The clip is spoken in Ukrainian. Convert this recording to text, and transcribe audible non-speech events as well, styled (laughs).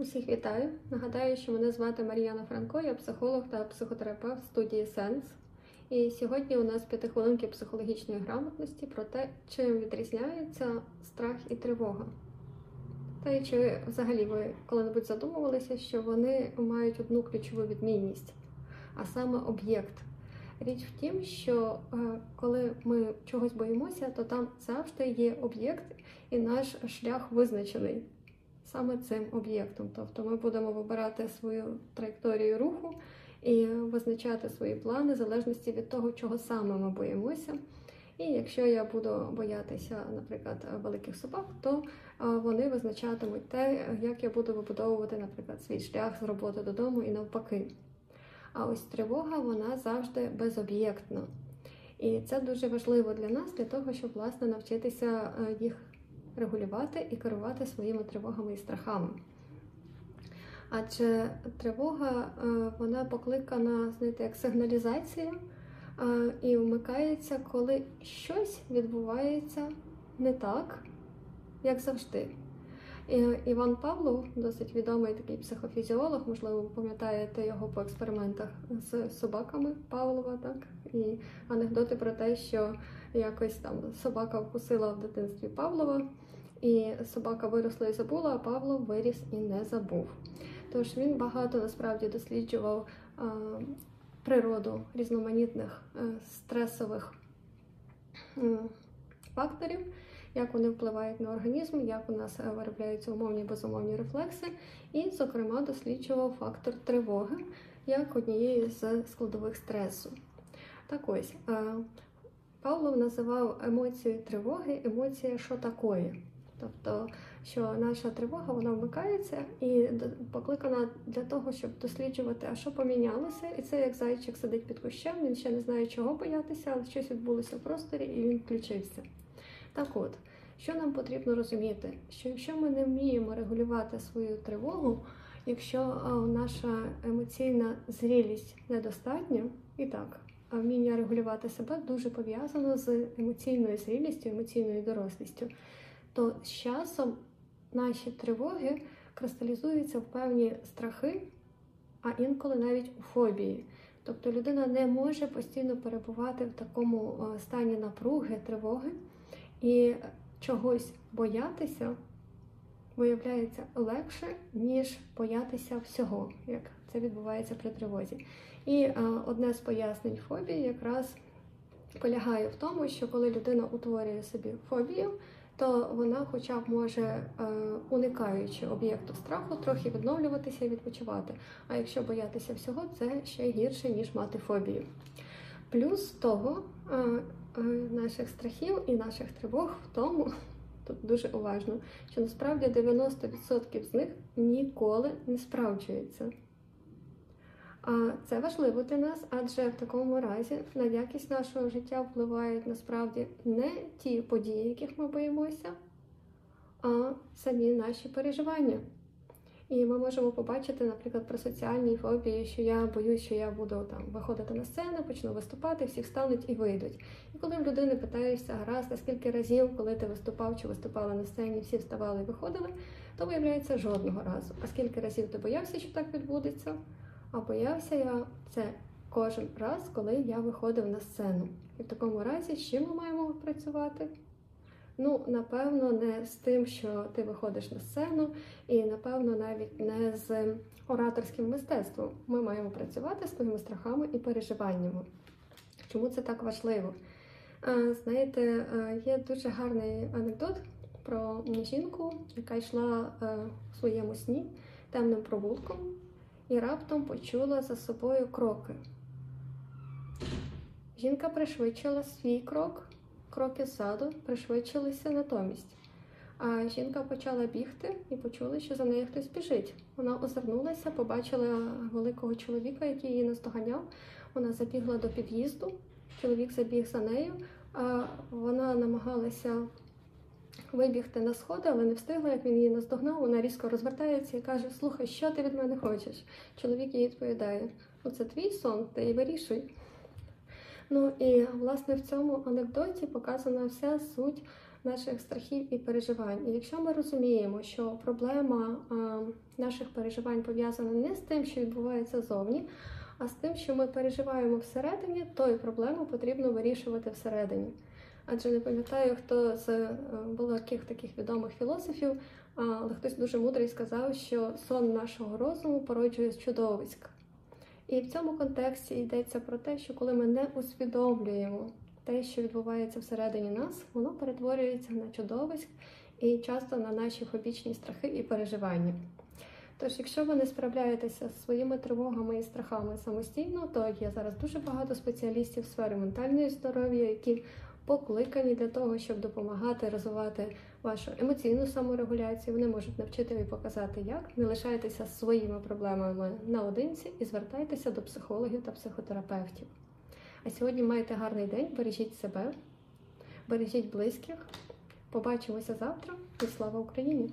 Усіх вітаю. Нагадаю, що мене звати Мар'яна Франко, я психолог та психотерапевт студії Сенс. І сьогодні у нас п'ятихвилинки психологічної грамотності про те, чим відрізняється страх і тривога. Та й чи взагалі ви коли-небудь задумувалися, що вони мають одну ключову відмінність, а саме об'єкт. Річ в тім, що е, коли ми чогось боїмося, то там завжди є об'єкт, і наш шлях визначений саме цим об'єктом. Тобто ми будемо вибирати свою траєкторію руху і визначати свої плани в залежності від того, чого саме ми боїмося. І якщо я буду боятися, наприклад, великих собак, то вони визначатимуть те, як я буду вибудовувати, наприклад, свій шлях з роботи додому і навпаки. А ось тривога вона завжди безоб'єктна. І це дуже важливо для нас, для того, щоб власне навчитися їх регулювати і керувати своїми тривогами і страхами. Адже тривога вона покликана, знаєте, як сигналізація і вмикається, коли щось відбувається не так, як завжди. Іван Павлов, досить відомий такий психофізіолог, можливо, ви пам'ятаєте його по експериментах з собаками Павлова, так? І анекдоти про те, що якось там собака вкусила в дитинстві Павлова, і собака виросла і забула, а Павло виріс і не забув. Тож він багато насправді досліджував а, природу різноманітних а, стресових а, факторів як вони впливають на організм, як у нас виробляються умовні безумовні рефлекси, і, зокрема, досліджував фактор тривоги як однієї з складових стресу. Так ось, Павлов називав емоцію тривоги емоція що такої. Тобто, що наша тривога вона вмикається і покликана для того, щоб досліджувати, а що помінялося. І це як зайчик сидить під кущем, він ще не знає, чого боятися, але щось відбулося в просторі, і він включився. Так от, що нам потрібно розуміти, що якщо ми не вміємо регулювати свою тривогу, якщо наша емоційна зрілість недостатня, і так, вміння регулювати себе дуже пов'язано з емоційною зрілістю, емоційною дорослістю, то з часом наші тривоги кристалізуються в певні страхи, а інколи навіть у фобії. Тобто людина не може постійно перебувати в такому стані напруги, тривоги. І чогось боятися виявляється легше, ніж боятися всього, як це відбувається при тривозі. І а, одне з пояснень фобії якраз полягає в тому, що коли людина утворює собі фобію, то вона, хоча б може, е, уникаючи об'єкту страху, трохи відновлюватися і відпочивати. А якщо боятися всього, це ще гірше, ніж мати фобію. Плюс того, наших страхів і наших тривог в тому, (laughs) тут дуже уважно, що насправді 90% з них ніколи не справджується. А це важливо для нас, адже в такому разі на якість нашого життя впливають насправді не ті події, яких ми боїмося, а самі наші переживання. І ми можемо побачити, наприклад, про соціальні фобії, що я боюсь, що я буду там виходити на сцену, почну виступати, всі встануть і вийдуть. І коли в людини питаєшся, гаразд, скільки разів, коли ти виступав чи виступала на сцені, всі вставали і виходили, то виявляється жодного разу. А скільки разів ти боявся, що так відбудеться? А боявся я це кожен раз, коли я виходив на сцену. І в такому разі, з чим ми маємо працювати? Ну, напевно, не з тим, що ти виходиш на сцену, і напевно навіть не з ораторським мистецтвом. Ми маємо працювати з своїми страхами і переживаннями. Чому це так важливо? Знаєте, є дуже гарний анекдот про жінку, яка йшла в своєму сні темним провулком і раптом почула за собою кроки. Жінка пришвидшила свій крок кроки ззаду пришвидшилися натомість. А жінка почала бігти і почула, що за нею хтось біжить. Вона озирнулася, побачила великого чоловіка, який її наздоганяв. Вона забігла до під'їзду, чоловік забіг за нею, а вона намагалася вибігти на сходи, але не встигла, як він її наздогнав. Вона різко розвертається і каже: Слухай, що ти від мене хочеш? Чоловік їй відповідає: Ну, це твій сон, ти і вирішуй. Ну і власне в цьому анекдоті показана вся суть наших страхів і переживань. І якщо ми розуміємо, що проблема а, наших переживань пов'язана не з тим, що відбувається зовні, а з тим, що ми переживаємо всередині, то і проблему потрібно вирішувати всередині. Адже не пам'ятаю, хто з е, великих таких відомих філософів, але хтось дуже мудрий сказав, що сон нашого розуму породжує чудовиськ. І в цьому контексті йдеться про те, що коли ми не усвідомлюємо те, що відбувається всередині нас, воно перетворюється на чудовиськ і часто на наші фобічні страхи і переживання. Тож, якщо ви не справляєтеся з своїми тривогами і страхами самостійно, то є зараз дуже багато спеціалістів в сфері ментальної здоров'я, які покликані для того, щоб допомагати розвивати вашу емоційну саморегуляцію. Вони можуть навчити і показати, як не лишайтеся своїми проблемами наодинці і звертайтеся до психологів та психотерапевтів. А сьогодні маєте гарний день, бережіть себе, бережіть близьких. Побачимося завтра і слава Україні!